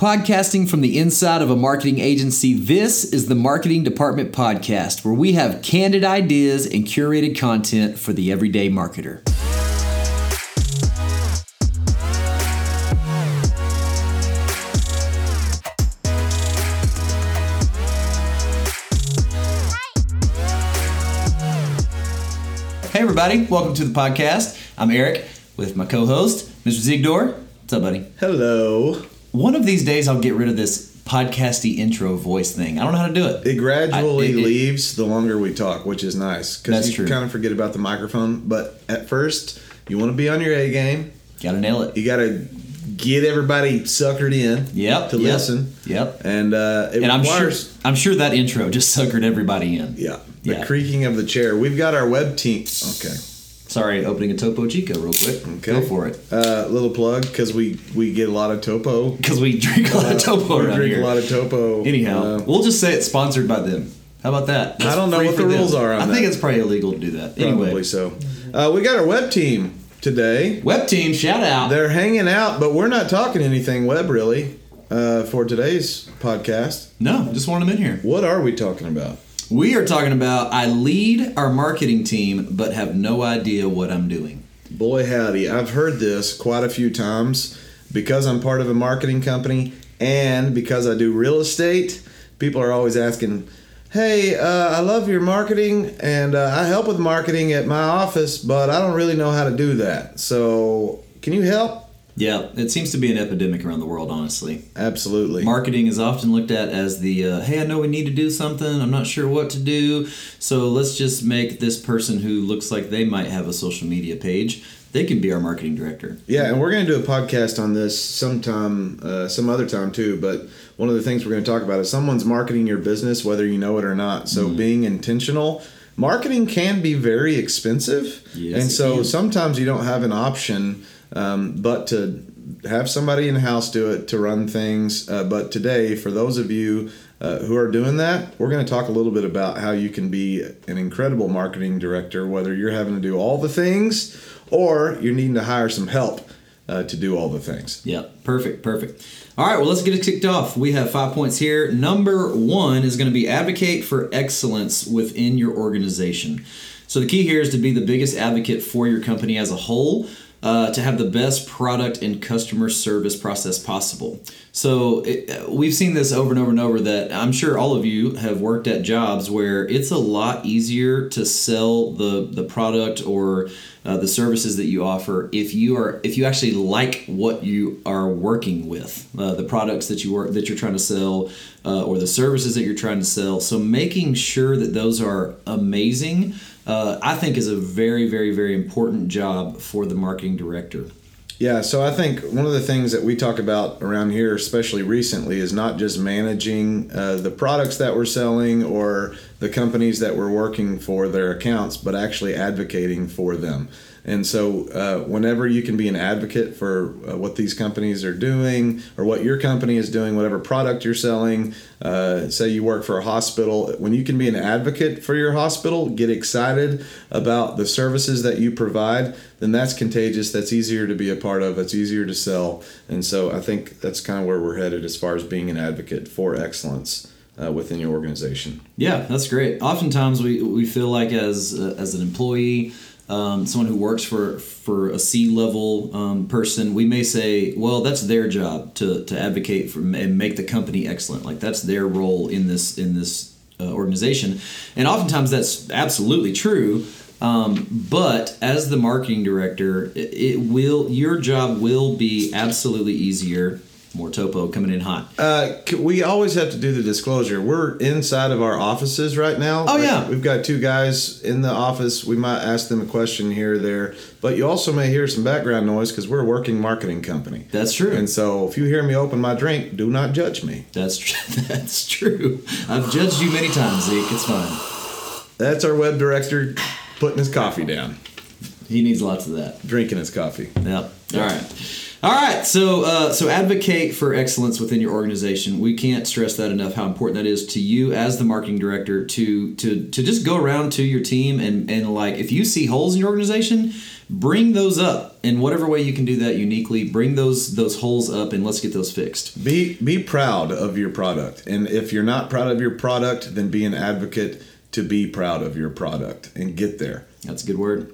Podcasting from the inside of a marketing agency, this is the Marketing Department Podcast, where we have candid ideas and curated content for the everyday marketer. Hey, everybody, welcome to the podcast. I'm Eric with my co host, Mr. Ziegdor. What's up, buddy? Hello. One of these days, I'll get rid of this podcasty intro voice thing. I don't know how to do it. It gradually I- it- it- leaves the longer we talk, which is nice because you true. kind of forget about the microphone. But at first, you want to be on your A game. Gotta nail it. You got to get everybody suckered in. Yep. To yep, listen. Yep. And uh, it And I'm requires, sure I'm sure that intro just suckered everybody in. Yeah. The Yeah. creaking of the chair. We've got our web team. Okay. Sorry, opening a Topo Chico real quick. Okay. Go for it. Uh, little plug because we we get a lot of topo. Because we drink a lot of Topo Uh, we drink here. a lot of topo. Anyhow, Uh, we'll just say it's sponsored by them. How about that? I don't know what the them. rules are on I think it's probably illegal to do that. probably Anyway, so. Uh, we got our web team today. web team, shout out. They're hanging out, but we're not talking anything web really uh, for today's podcast. no, just want them in here. What are we talking about? We are talking about I lead our marketing team, but have no idea what I'm doing. Boy, howdy. I've heard this quite a few times because I'm part of a marketing company and because I do real estate. People are always asking, Hey, uh, I love your marketing and uh, I help with marketing at my office, but I don't really know how to do that. So, can you help? Yeah, it seems to be an epidemic around the world, honestly. Absolutely. Marketing is often looked at as the uh, hey, I know we need to do something, I'm not sure what to do, so let's just make this person who looks like they might have a social media page, they can be our marketing director. Yeah, and we're going to do a podcast on this sometime, uh, some other time too. But one of the things we're going to talk about is someone's marketing your business, whether you know it or not. So Mm-hmm. being intentional, marketing can be very expensive, Yes, and so sometimes you don't have an option um, but to have somebody in house do it to run things. Uh, but today, for those of you uh, who are doing that, we're going to talk a little bit about how you can be an incredible marketing director, whether you're having to do all the things or you're needing to hire some help uh, to do all the things. Yep, perfect, perfect. All right, well, let's get it kicked off. We have five points here. Number one is going to be advocate for excellence within your organization. So the key here is to be the biggest advocate for your company as a whole. Uh, to have the best product and customer service process possible. So it, we've seen this over and over and over that I'm sure all of you have worked at jobs where it's a lot easier to sell the the product or uh, the services that you offer if you are if you actually like what you are working with uh, the products that you work that you're trying to sell uh, or the services that you're trying to sell so making sure that those are amazing uh, I think is a very very very important job for the marketing director Yeah, so I think one of the things that we talk about around here, especially recently, is not just managing uh, the products that we're selling or the companies that we're working for their accounts, but actually advocating for them. And so, uh, whenever you can be an advocate for uh, what these companies are doing or what your company is doing, whatever product you're selling, uh, say you work for a hospital, when you can be an advocate for your hospital, get excited about the services that you provide, then that's contagious. That's easier to be a part of. It's easier to sell. And so, I think that's kind of where we're headed as far as being an advocate for excellence uh, within your organization. Yeah, that's great. Oftentimes, we, we feel like as uh, as an employee, um, someone who works for for a C level um, person, we may say, well, that's their job to, to advocate for and make the company excellent. Like that's their role in this in this uh, organization, and oftentimes that's absolutely true. Um, but as the marketing director, it, it will your job will be absolutely easier. More topo coming in hot. Uh, we always have to do the disclosure. We're inside of our offices right now. Oh, yeah. we've got two guys in the office. We might ask them a question here or there, but you also may hear some background noise because we're a working marketing company. That's true. And so, if you hear me open my drink, do not judge me. That's tr- that's true. I've judged you many times, Zeke. It's fine. That's our web director putting his coffee down, He needs lots of that. drinking his coffee. Yep. All right. All right. So uh, so advocate for excellence within your organization. We can't stress that enough. How important that is to you as the marketing director to to to just go around to your team and and like if you see holes in your organization, bring those up. in whatever way you can do that uniquely. Bring those those holes up and let's get those fixed. Be be proud of your product, and if you're not proud of your product, then be an advocate to be proud of your product and get there. That's a good word.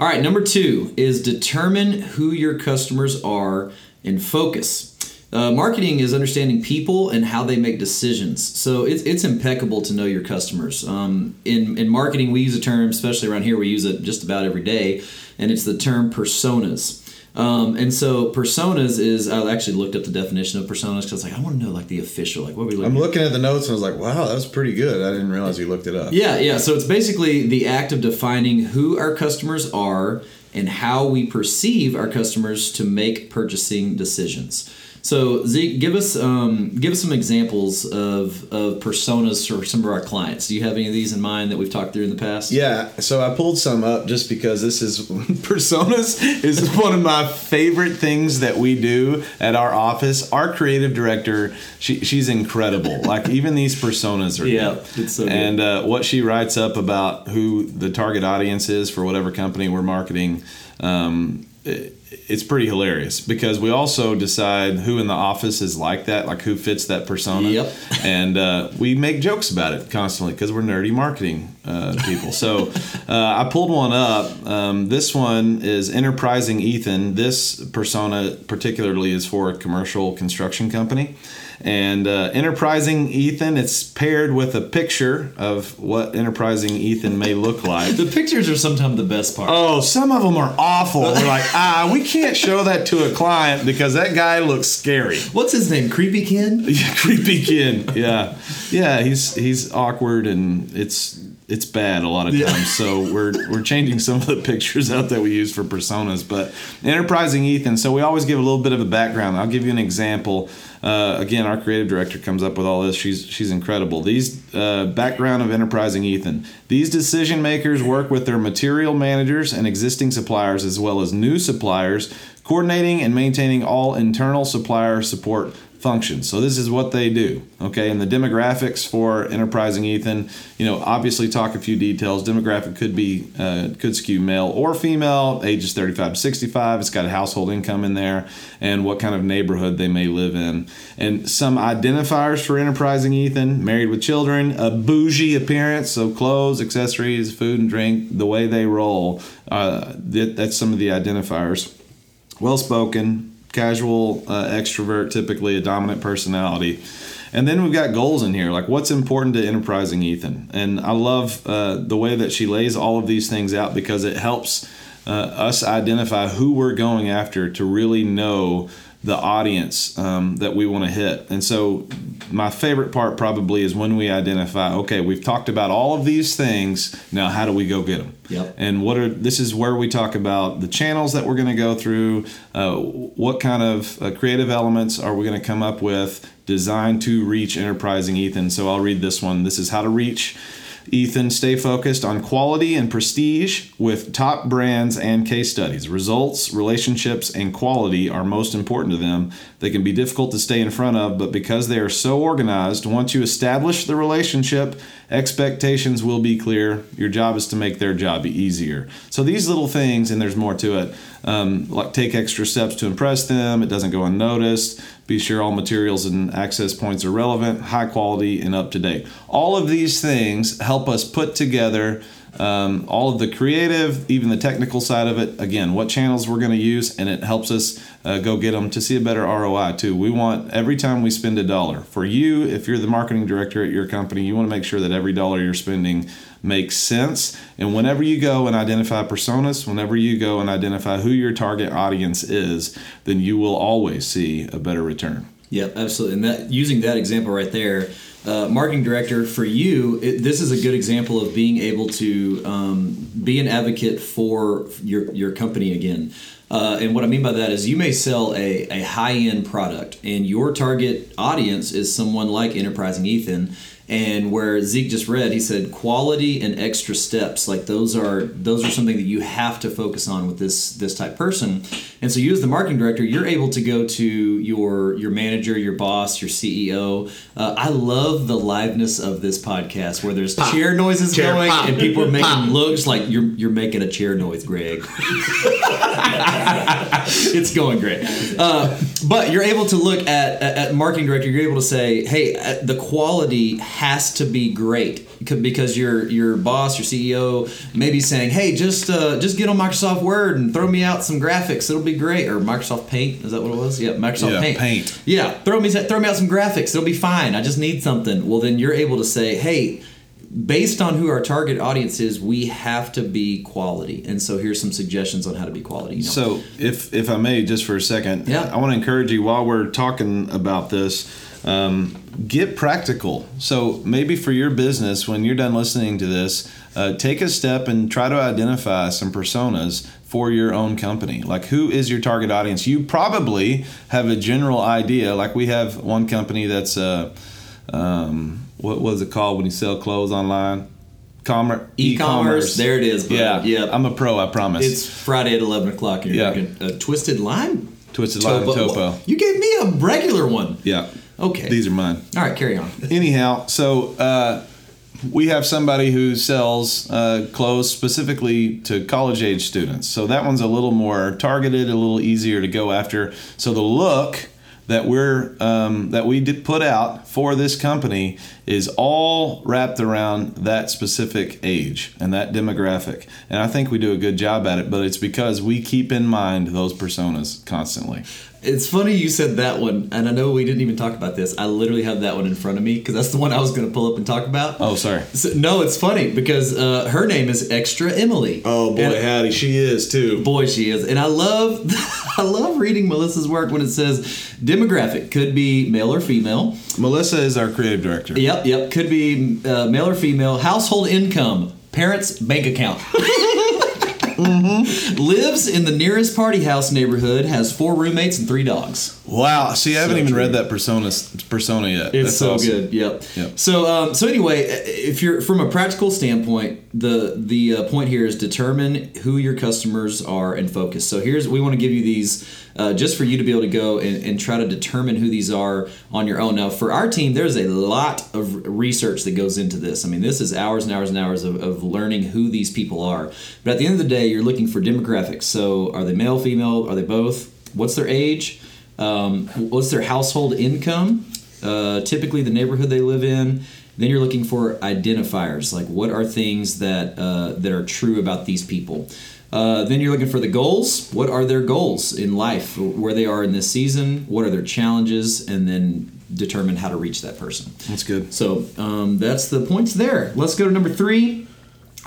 All right, number two is determine who your customers are and focus. Uh, marketing is understanding people and how they make decisions. So it's, it's impeccable to know your customers. Um, in, in marketing, we use a term, especially around here, we use it just about every day, and it's the term personas. Um, and so personas is I actually looked up the definition of personas because like I want to know like the official like what we I'm looking at the notes and I was like, wow, that was pretty good. I didn't realize you looked it up. Yeah, yeah. So it's basically the act of defining who our customers are and how we perceive our customers to make purchasing decisions. So Zeke, give us um, give us some examples of, of personas for some of our clients. Do you have any of these in mind that we've talked through in the past? Yeah, so I pulled some up just because this is personas is one of my favorite things that we do at our office. Our creative director, she, she's incredible. like even these personas are yeah, good. it's so and good. uh, what she writes up about who the target audience is for whatever company we're marketing. Um, it- it's pretty hilarious because we also decide who in the office is like that, like who fits that persona. Yep. And uh, we make jokes about it constantly because we're nerdy marketing uh, people. So uh, I pulled one up. Um, this one is Enterprising Ethan. This persona, particularly, is for a commercial construction company. And uh, Enterprising Ethan, it's paired with a picture of what Enterprising Ethan may look like. the pictures are sometimes the best part. Oh, some of them are awful. We're like, ah, we can't show that to a client because that guy looks scary. What's his name? Creepy Ken? Yeah, creepy kid. Yeah, yeah. He's he's awkward and it's it's bad a lot of times. So we're we're changing some of the pictures out that we use for personas. But enterprising Ethan. So we always give a little bit of a background. I'll give you an example. Uh, again, our creative director comes up with all this. She's she's incredible. These uh, background of enterprising Ethan. These decision makers work with their material managers and existing suppliers as well as new suppliers, coordinating and maintaining all internal supplier support functions. So this is what they do. Okay, and the demographics for enterprising Ethan, you know, obviously talk a few details. Demographic could be uh, could skew male or female, ages 35 to 65. It's got a household income in there, and what kind of neighborhood they may live in, and some identifiers for enterprising Ethan: married with children, a bougie appearance, so clothes, accessories, food and drink, the way they roll. Uh, that, that's some of the identifiers. Well spoken, casual uh, extrovert, typically a dominant personality. And then we've got goals in here, like what's important to enterprising Ethan. And I love uh, the way that she lays all of these things out because it helps uh, us identify who we're going after to really know the audience um, that we want to hit. And so, my favorite part probably is when we identify okay, we've talked about all of these things. Now, how do we go get them? Yep. And what are this is where we talk about the channels that we're going to go through. Uh, what kind of uh, creative elements are we going to come up with designed to reach enterprising Ethan? So I'll read this one. This is how to reach. Ethan, stay focused on quality and prestige with top brands and case studies. Results, relationships, and quality are most important to them. They can be difficult to stay in front of, but because they are so organized, once you establish the relationship, expectations will be clear. Your job is to make their job easier. So these little things, and there's more to it, um, like take extra steps to impress them. It doesn't go unnoticed. Be sure all materials and access points are relevant, high quality, and up to date. All of these things help us put together um, all of the creative, even the technical side of it. Again, what channels we're going to use, and it helps us uh, go get them to see a better ROI too. We want every time we spend a dollar for you, if you're the marketing director at your company, you want to make sure that every dollar you're spending makes sense. And whenever you go and identify personas, whenever you go and identify who your target audience is, then you will always see a better return. Yep, absolutely. And that using that example right there, uh, marketing director for you, it, this is a good example of being able to um, be an advocate for your your company again. Uh, and what I mean by that is you may sell a, a high end product, and your target audience is someone like Enterprising Ethan. And where Zeke just read, he said quality and extra steps. Like those are those are something that you have to focus on with this this type person. And so you as the marketing director, you're able to go to your your manager, your boss, your CEO. Uh, I love the liveness of this podcast where there's chair noises Chair going pop. and people are making Pop. looks like you're you're making a chair noise, Greg. it's going great. Uh, but you're able to look at, at, at marketing director. You're able to say, "Hey, uh, the quality has to be great." Because your your boss, your CEO, may be saying, "Hey, just uh, just get on Microsoft Word and throw me out some graphics. It'll be great." Or Microsoft Paint is that what it was? Yeah, Microsoft Yeah, Paint. Paint. Yeah, throw me throw me out some graphics. It'll be fine. I just need something. Well, then you're able to say, "Hey, based on who our target audience is, we have to be quality." And so here's some suggestions on how to be quality. You know? So, if if I may, just for a second, Yeah. I want to encourage you while we're talking about this, um, get practical. So, maybe for your business, when you're done listening to this, uh, take a step and try to identify some personas for your own company. Like, who is your target audience? You probably have a general idea. Like, we have one company that's uh, um, what was it called when you sell clothes online? Commerce, E-commerce, there it is, bud. Yeah, Yep. I'm a pro. I promise. it's Friday at eleven o'clock, and you're Yeah. drinking a twisted lime. Twisted Lime Topo. You gave me a regular one. Yeah. Okay. These are mine. All right, carry on. Anyhow, so uh, we have somebody who sells uh, clothes specifically to college age students. So that one's a little more targeted, a little easier to go after. So the look that we're um, that we did put out for this company is all wrapped around that specific age and that demographic. And I think we do a good job at it, but it's because we keep in mind those personas constantly. It's funny you said that one, and I know we didn't even talk about this. I literally have that one in front of me because that's the one I was going to pull up and talk about. Oh, sorry. So, no, it's funny because uh, her name is Extra Emily. Oh boy, And- howdy, she is too. boy she is and i love i love reading melissa's work when it says demographic could be male or female Melissa is our creative director. yep yep could be uh, male or female household income parents bank account Mm-hmm. lives in the nearest party house neighborhood has four roommates and three dogs Wow. See, I haven't So even true. read that persona persona yet. It's That's so awesome. good. Yep. Yep. So um, so anyway, if you're from a practical standpoint, the the uh, point here is determine who your customers are and focus. So here's we want to give you these uh, just for you to be able to go and, and try to determine who these are on your own. Now for our team, there's a lot of research that goes into this. I mean, this is hours and hours and hours of, of learning who these people are. But at the end of the day, you're looking for demographics. So are they male, female? Are they both? What's their age? Um, what's their household income? Uh, typically, the neighborhood they live in. Then you're looking for identifiers, like what are things that uh, that are true about these people. Uh, then you're looking for the goals. What are their goals in life? Where they are in this season? What are their challenges? And then determine how to reach that person. That's good. So um, that's the points there. Let's go to number three.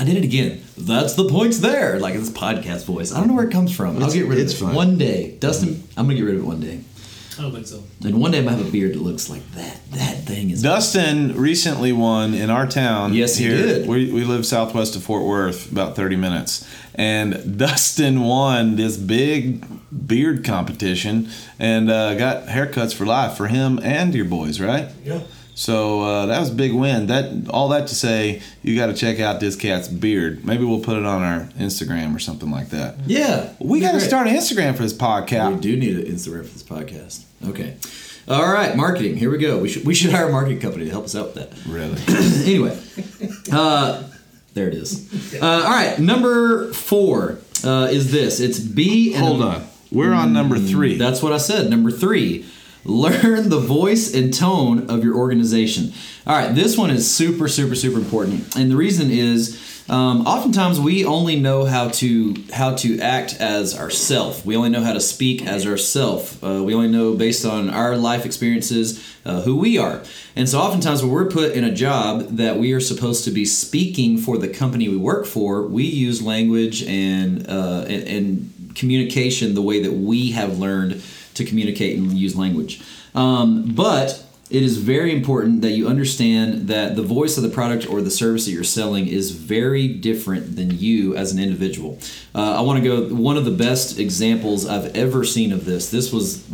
I did it again. That's the points there. Like this podcast voice. I don't know where it comes from. I'll get rid of it's it fine. one day. Dustin, I'm gonna get rid of it one day. I don't think so. And one day I'm gonna have a beard that looks like that. That thing is. Dustin recently won in our town. Yes, he here. did. We, we live southwest of Fort Worth, about 30 minutes. And Dustin won this big beard competition and uh, got haircuts for life for him and your boys, right? Yeah. So uh, that was a big win. That all that to say, you got to check out this cat's beard. Maybe we'll put it on our Instagram or something like that. Yeah, We got to start an Instagram for this podcast. We do need an Instagram for this podcast. Okay. All right, marketing. Here we go. We should we should hire a marketing company to help us out with that. Really? anyway, uh, there it is. Uh, all right, number four uh, is this. It's B. Hold on. We're on number three. That's what I said. Number three, learn the voice and tone of your organization. All right, this one is super, super, super important, and the reason is. Um, oftentimes we only know how to how to act as ourself. We only know how to speak as ourself. Uh, we only know based on our life experiences uh, who we are. And so oftentimes when we're put in a job that we are supposed to be speaking for the company we work for, we use language and uh, and, and communication the way that we have learned to communicate and use language. Um, but it is very important that you understand that the voice of the product or the service that you're selling is very different than you as an individual. Uh, I want to go one of the best examples I've ever seen of this. This was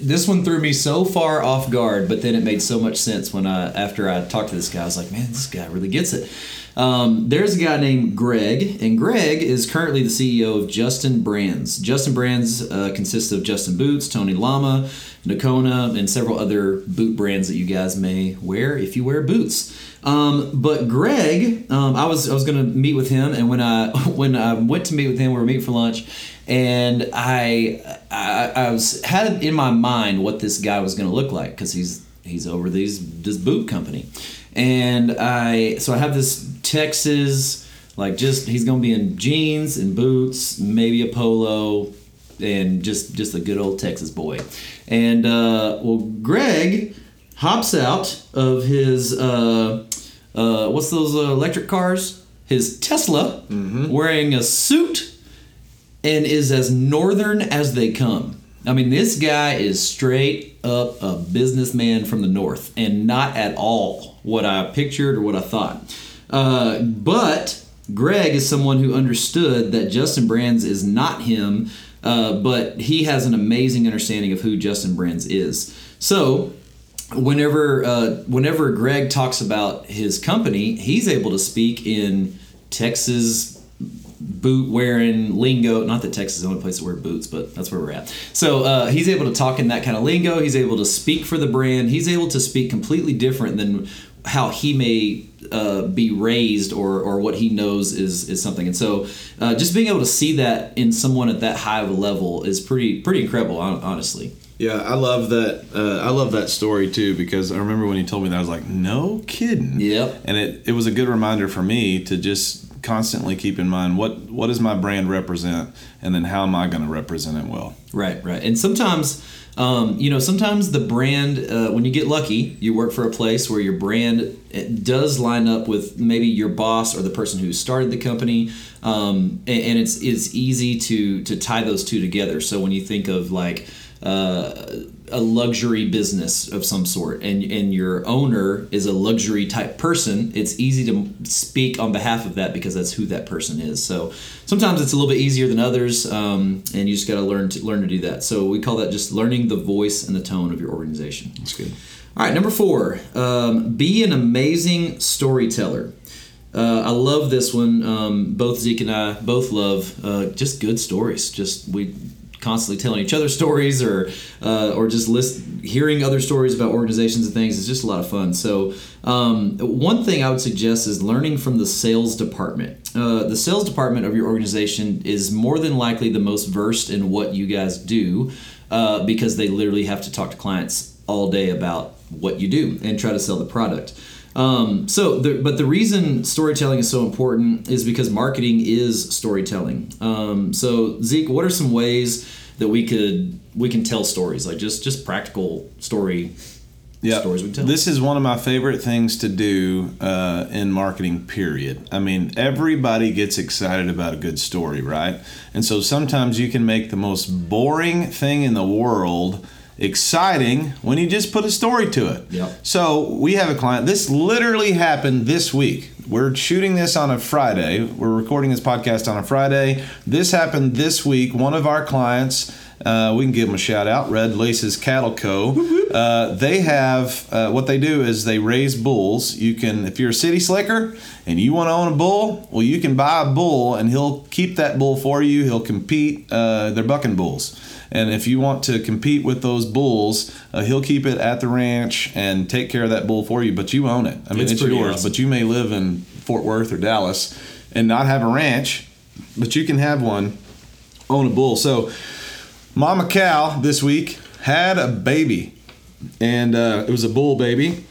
this one threw me so far off guard, but then it made so much sense when I after I talked to this guy. I was like, man, this guy really gets it. Um, there's a guy named Greg, and Greg is currently the CEO of Justin Brands. Justin Brands uh, consists of Justin Boots, Tony Lama, Nocona, and several other boot brands that you guys may wear if you wear boots. Um, but Greg, um, I was I was gonna meet with him, and when I when I went to meet with him, we were meeting for lunch, and I I, I was had in my mind what this guy was gonna look like because he's he's over these this boot company, and I so I have this Texas like just he's gonna be in jeans and boots, maybe a polo, and just just a good old Texas boy, and uh, well Greg hops out of his uh, uh, what's those uh, electric cars? His Tesla, wearing a suit and is as northern as they come. I mean, this guy is straight up a businessman from the north, and not at all what I pictured or what I thought. Uh, but Greg is someone who understood that Justin Brands is not him, uh, but he has an amazing understanding of who Justin Brands is. So whenever uh, whenever Greg talks about his company, he's able to speak in Texas boot wearing lingo. Not that Texas is the only place to wear boots, but that's where we're at. So uh, he's able to talk in that kind of lingo. He's able to speak for the brand. He's able to speak completely different than how he may uh, be raised or, or what he knows is, is something. And so uh, just being able to see that in someone at that high of a level is pretty pretty incredible, honestly. Yeah, I love that. Uh, I love that story too because I remember when he told me that I was like, "No kidding." Yep. And it, it was a good reminder for me to just constantly keep in mind what what does my brand represent, and then how am I going to represent it well. Right, right. And sometimes, um, you know, sometimes the brand, uh, when you get lucky, you work for a place where your brand does line up with maybe your boss or the person who started the company, um, and, and it's it's easy to to tie those two together. So when you think of like uh, a luxury business of some sort and and your owner is a luxury type person it's easy to speak on behalf of that because that's who that person is so sometimes it's a little bit easier than others um, and you just got to learn to learn to do that so we call that just learning the voice and the tone of your organization That's good. all right, number four, um, be an amazing storyteller. Uh, I love this one. Um, both Zeke and I both love uh, just good stories. Just we constantly telling each other stories, or uh, or just list hearing other stories about organizations and things. is just a lot of fun. So um, one thing I would suggest is learning from the sales department. Uh, the sales department of your organization is more than likely the most versed in what you guys do uh, because they literally have to talk to clients all day about what you do and try to sell the product. Um, so, the, but the reason storytelling is so important is because marketing is storytelling. Um, so, Zeke, what are some ways that we could we can tell stories like just just practical story yeah. stories we tell? This is one of my favorite things to do uh, in marketing, period. I mean, everybody gets excited about a good story, right? And so sometimes you can make the most boring thing in the world exciting when you just put a story to it. Yep. So we have a client, this literally happened this week. We're shooting this on a Friday. We're recording this podcast on a Friday. This happened this week. One of our clients, uh, we can give them a shout out, Red Laces Cattle Co. Uh, they have uh, what they do is they raise bulls. You can, if you're a city slicker and you want to own a bull, well, you can buy a bull and he'll keep that bull for you. He'll compete. Uh, they're bucking bulls. And if you want to compete with those bulls, uh, he'll keep it at the ranch and take care of that bull for you, but you own it. I mean, It's it's, yours, awesome. but you may live in Fort Worth or Dallas and not have a ranch, but you can have one, own a bull. So, Mama Cow this week had a baby, and uh, it was a bull baby.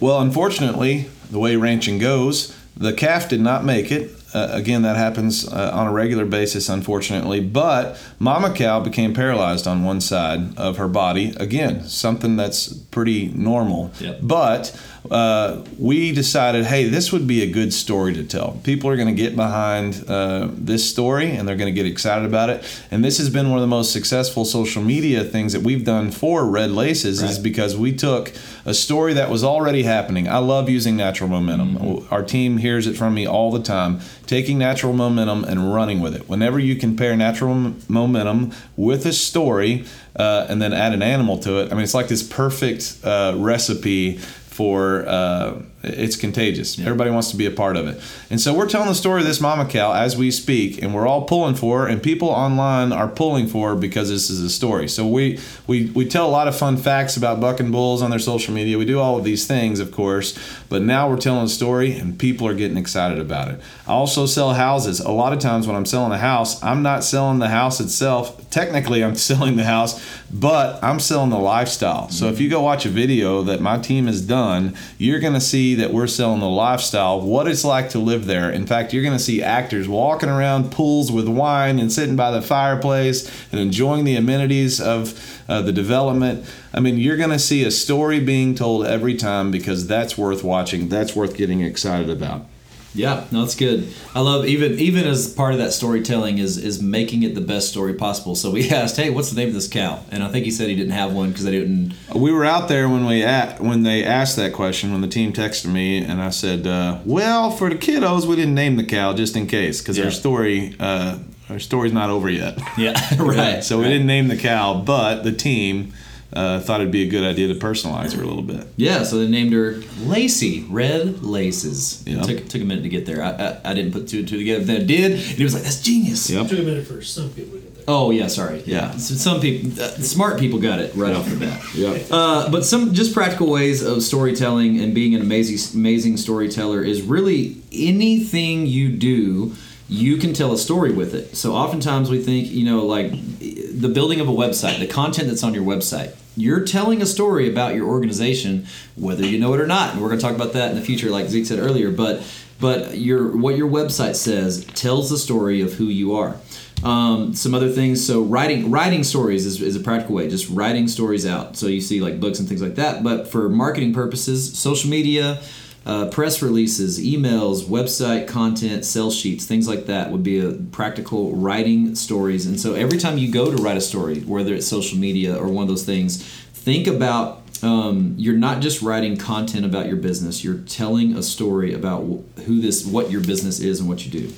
Well, unfortunately, the way ranching goes, the calf did not make it. Uh, again, that happens uh, on a regular basis, unfortunately. But mama cow became paralyzed on one side of her body. Again, something that's pretty normal. Yep. But uh, we decided, hey, this would be a good story to tell. People are going to get behind uh, this story and they're going to get excited about it. And this has been one of the most successful social media things that we've done for Red Laces is because we took a story that was already happening. I love using natural momentum. Our team hears it from me all the time. Taking natural momentum and running with it. Whenever you can pair natural m- momentum with a story, uh, and then add an animal to it. I mean, it's like this perfect uh, recipe for uh, it's contagious. Everybody wants to be a part of it. And so we're telling the story of this mama cow as we speak, and we're all pulling for her, and people online are pulling for her because this is a story. So we we, we tell a lot of fun facts about bucking bulls on their social media. We do all of these things, of course, but now we're telling a story, and people are getting excited about it. I also sell houses. A lot of times when I'm selling a house, I'm not selling the house itself. Technically, I'm selling the house, but I'm selling the lifestyle. So if you go watch a video that my team has done, you're going to see that we're selling the lifestyle, what it's like to live there. In fact, you're going to see actors walking around pools with wine and sitting by the fireplace and enjoying the amenities of uh, the development. I mean, you're going to see a story being told every time because that's worth watching. That's worth getting excited about. Yeah, no, it's good. I love even even as part of that storytelling is is making it the best story possible. So we asked, "Hey, what's the name of this cow?" And I think he said he didn't have one because they didn't. We were out there when we at, when they asked that question when the team texted me and I said, uh, "Well, for the kiddos, we didn't name the cow just in case because Yeah. our story uh, our story's not over yet." Yeah, right. So we didn't name the cow, but the team uh, thought it'd be a good idea to personalize her a little bit. Yeah, so they named her Lacey, Red Laces. It took took a minute to get there. I, I, I didn't put two and two together. Then I did, and he was like, "That's genius." Yep. Took a minute for some people to get there. Oh yeah, sorry. Yeah, so some people, uh, smart people got it right off the bat. Yep. Uh, but some just practical ways of storytelling and being an amazing amazing storyteller is really anything you do you can tell a story with it so oftentimes we think you know like the building of a website the content that's on your website you're telling a story about your organization whether you know it or not and we're going to talk about that in the future like zeke said earlier but but your what your website says tells the story of who you are. Um, some other things so writing writing stories is, is a practical way just writing stories out. So you see like books and things like that but for marketing purposes social media uh, press releases emails website content sales sheets things like that would be a practical writing stories and so every time you go to write a story whether it's social media or one of those things think about um, you're not just writing content about your business you're telling a story about who this what your business is and what you do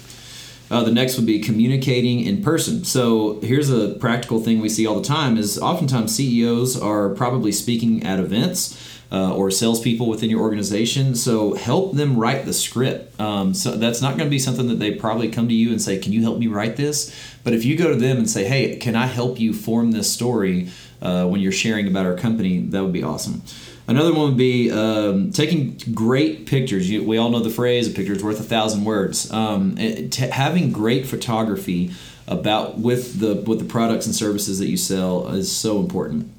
uh, the next would be communicating in person. So here's a practical thing we see all the time: is oftentimes CEOs are probably speaking at events. Uh, or salespeople within your organization, so help them write the script. Um, so that's not going to be something that they probably come to you and say, "Can you help me write this?" But if you go to them and say, "Hey, can I help you form this story?" Uh, when you're sharing about our company, that would be awesome. Another one would be um, taking great pictures. You, we all know the phrase "a picture is worth a thousand words." Um, t- having great photography about with the with the products and services that you sell is so important.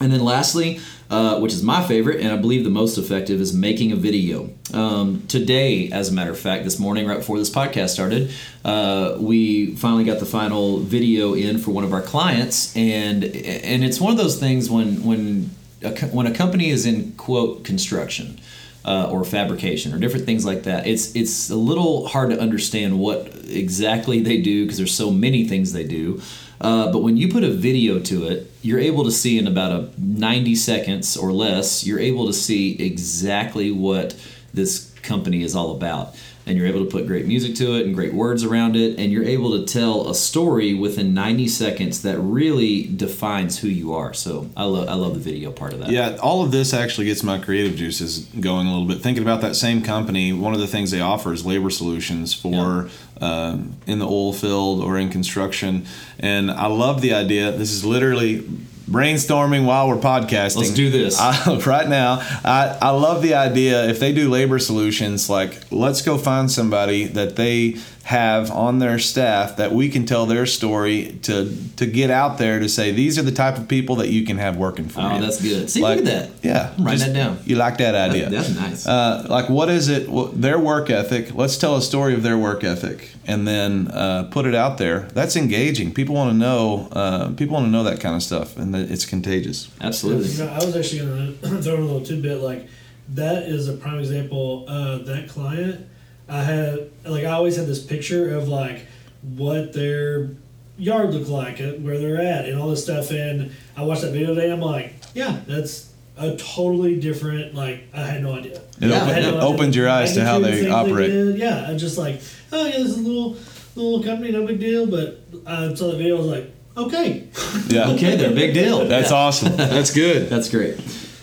And then lastly, uh, which is my favorite and I believe the most effective, is making a video. Um, today, as a matter of fact, this morning, right before this podcast started, uh, we finally got the final video in for one of our clients, and and it's one of those things when when a, when a company is in quote construction. Uh, or fabrication or different things like that. It's it's a little hard to understand what exactly they do because there's so many things they do. Uh, but when you put a video to it, you're able to see in about a 90 seconds or less, you're able to see exactly what this company is all about. And you're able to put great music to it and great words around it. And you're able to tell a story within 90 seconds that really defines who you are. So I, love I love the video part of that. Yeah, all of this actually gets my creative juices going a little bit. Thinking about that same company, one of the things they offer is labor solutions for uh, in the oil field or in construction. And I love the idea. This is literally brainstorming while we're podcasting. Let's do this. I, uh, right now, I, I love the idea. If they do labor solutions, like let's go find somebody that they have on their staff that we can tell their story to to get out there to say these are the type of people that you can have working for Oh, you. that's good. See, Like- look at that. Yeah, I'm writing just- that down. You like that idea? that's nice. Uh, like, what is it? What, their work ethic. Let's tell a story of their work ethic, and then uh, put it out there. That's engaging. People want to know. Uh, people want to know that kind of stuff, and that it's contagious. Absolutely. You know, I was actually going to throw in a little tidbit. Like that is a prime example. Uh, that client, I had like I always had this picture of like what their yard looked like, where they're at, and all this stuff. And I watched that video today. And I'm like, yeah, that's a totally different. Like I had no idea. It, Yeah, open- I had it no opens idea. your eyes to how they things operate. did. Yeah, I'm just like, oh yeah, this is a little little company, no big deal. But I saw the video, I was like, okay. Yeah. Okay, they're a big deal. That's awesome. That's good. That's great.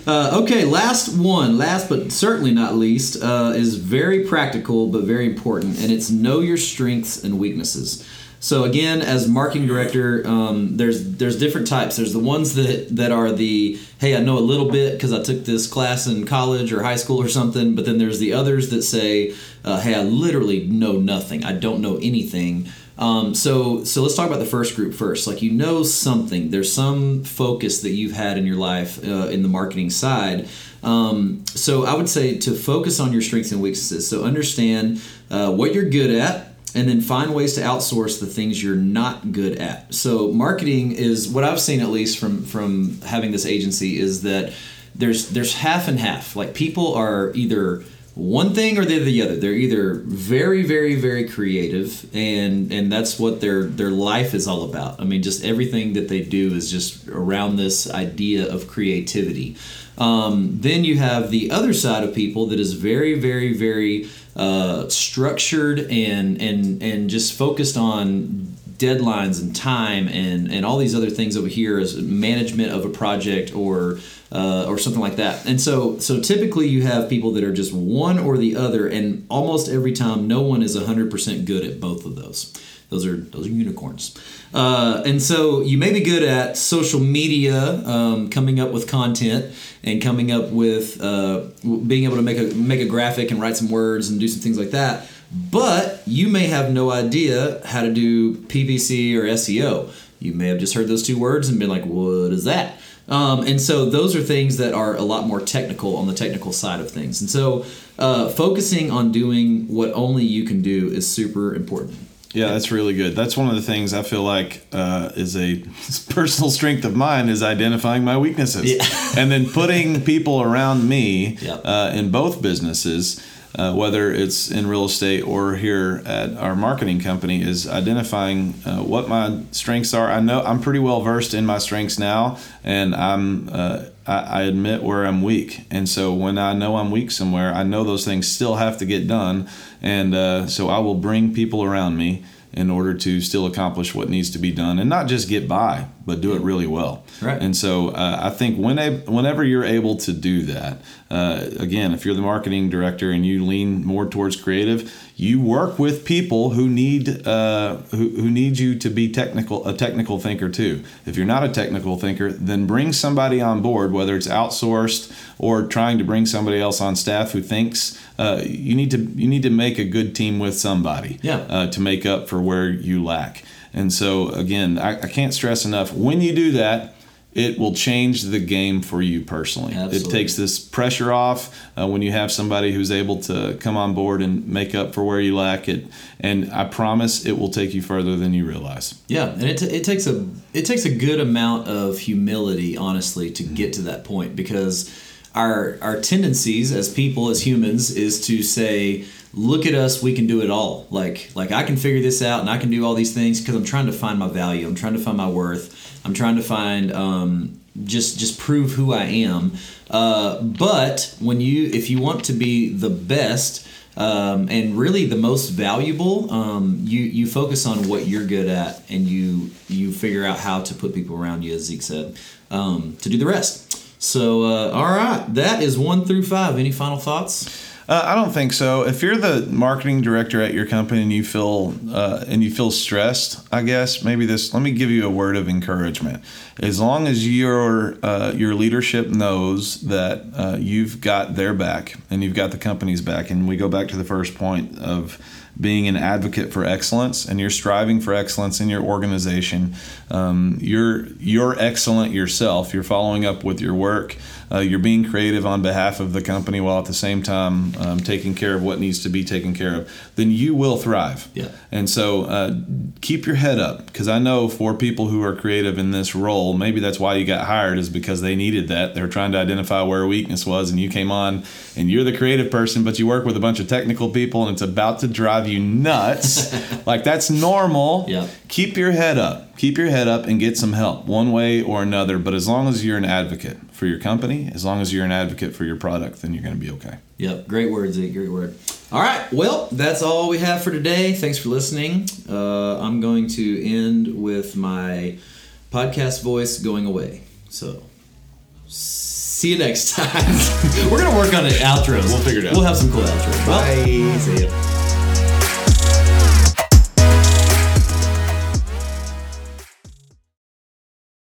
Uh, okay, last one, last but certainly not least, uh, is very practical but very important, and it's know your strengths and weaknesses. So again, as marketing director, um, there's there's different types. There's the ones that that are the hey, I know a little bit because I took this class in college or high school or something. But then there's the others that say, uh, hey, I literally know nothing. I don't know anything. Um, so so let's talk about the first group first. Like you know something. There's some focus that you've had in your life uh, in the marketing side. Um, so I would say to focus on your strengths and weaknesses. So understand uh, what you're good at and then find ways to outsource the things you're not good at. So marketing is what I've seen at least from from having this agency is that there's there's half and half. Like people are either one thing or they're the other. They're either very, very, very creative, and and that's what their their life is all about. I mean, just everything that they do is just around this idea of creativity. Um, then you have the other side of people that is very, very, very uh, structured and and and just focused on deadlines and time and and all these other things over here as management of a project or uh, or something like that. And so so typically you have people that are just one or the other, and almost every time no one is hundred percent good at both of those. Those are those are unicorns. Uh, and so you may be good at social media, um, coming up with content and coming up with uh, being able to make a make a graphic and write some words and do some things like that. But you may have no idea how to do PPC or SEO. You may have just heard those two words and been like, "What is that?" Um, and so those are things that are a lot more technical on the technical side of things. And so uh, focusing on doing what only you can do is super important. Yeah, that's really good. That's one of the things I feel like uh, is a personal strength of mine is identifying my weaknesses, Yeah. and then putting people around me Yep. uh, in both businesses, uh, whether it's in real estate or here at our marketing company, is identifying uh, what my strengths are. I know I'm pretty well versed in my strengths now, and I'm. Uh, I I admit where I'm weak, and so when I know I'm weak somewhere, I know those things still have to get done, and uh, so I will bring people around me in order to still accomplish what needs to be done, and not just get by, but do it really well. Right. And so uh, I think when whenever you're able to do that, uh, again, if you're the marketing director and you lean more towards creative, you work with people who need uh, who, who need you to be technical a technical thinker too. If you're not a technical thinker, then bring somebody on board, whether it's outsourced or trying to bring somebody else on staff who thinks. Uh, you need to you need to make a good team with somebody Yeah. uh, to make up for where you lack. And so again, I, I can't stress enough when you do that, it will change the game for you personally. It takes this pressure off uh, when you have somebody who's able to come on board and make up for where you lack it. And I promise it will take you further than you realize. Yeah, and it, t- it takes a it takes a good amount of humility, honestly, to get to that point because our our tendencies as people as humans is to say, "Look at us, we can do it all." Like like I can figure this out and I can do all these things because I'm trying to find my value. I'm trying to find my worth. I'm trying to find um, just just prove who I am. Uh, but when you if you want to be the best um, and really the most valuable, um, you you focus on what you're good at, and you you figure out how to put people around you, as Zeke said, um, to do the rest. So, uh, all right, that is one through five. Any final thoughts? Uh, I don't think so. If you're the marketing director at your company and you feel uh, and you feel stressed, I guess maybe this. Let me give you a word of encouragement. As long as your uh, your leadership knows that uh, you've got their back and you've got the company's back, and we go back to the first point of being an advocate for excellence and you're striving for excellence in your organization um, you're you're excellent yourself you're following up with your work uh, you're being creative on behalf of the company while at the same time um, taking care of what needs to be taken care of then you will thrive Yeah. and so uh, keep your head up because I know for people who are creative in this role, maybe that's why you got hired is because they needed that. They're trying to identify where a weakness was, and you came on and you're the creative person, but you work with a bunch of technical people and it's about to drive you nuts. like that's normal. Yeah. Keep your head up. Keep your head up and get some help one way or another. But as long as you're an advocate for your company, as long as you're an advocate for your product, then you're going to be okay. Yep, great words, Zeke. Great word. All right, well, that's all we have for today. Thanks for listening. Uh, I'm going to end with my podcast voice going away. So, see you next time. We're gonna work on it outros. We'll figure it out. We'll have some cool outros. Well, Bye. See ya.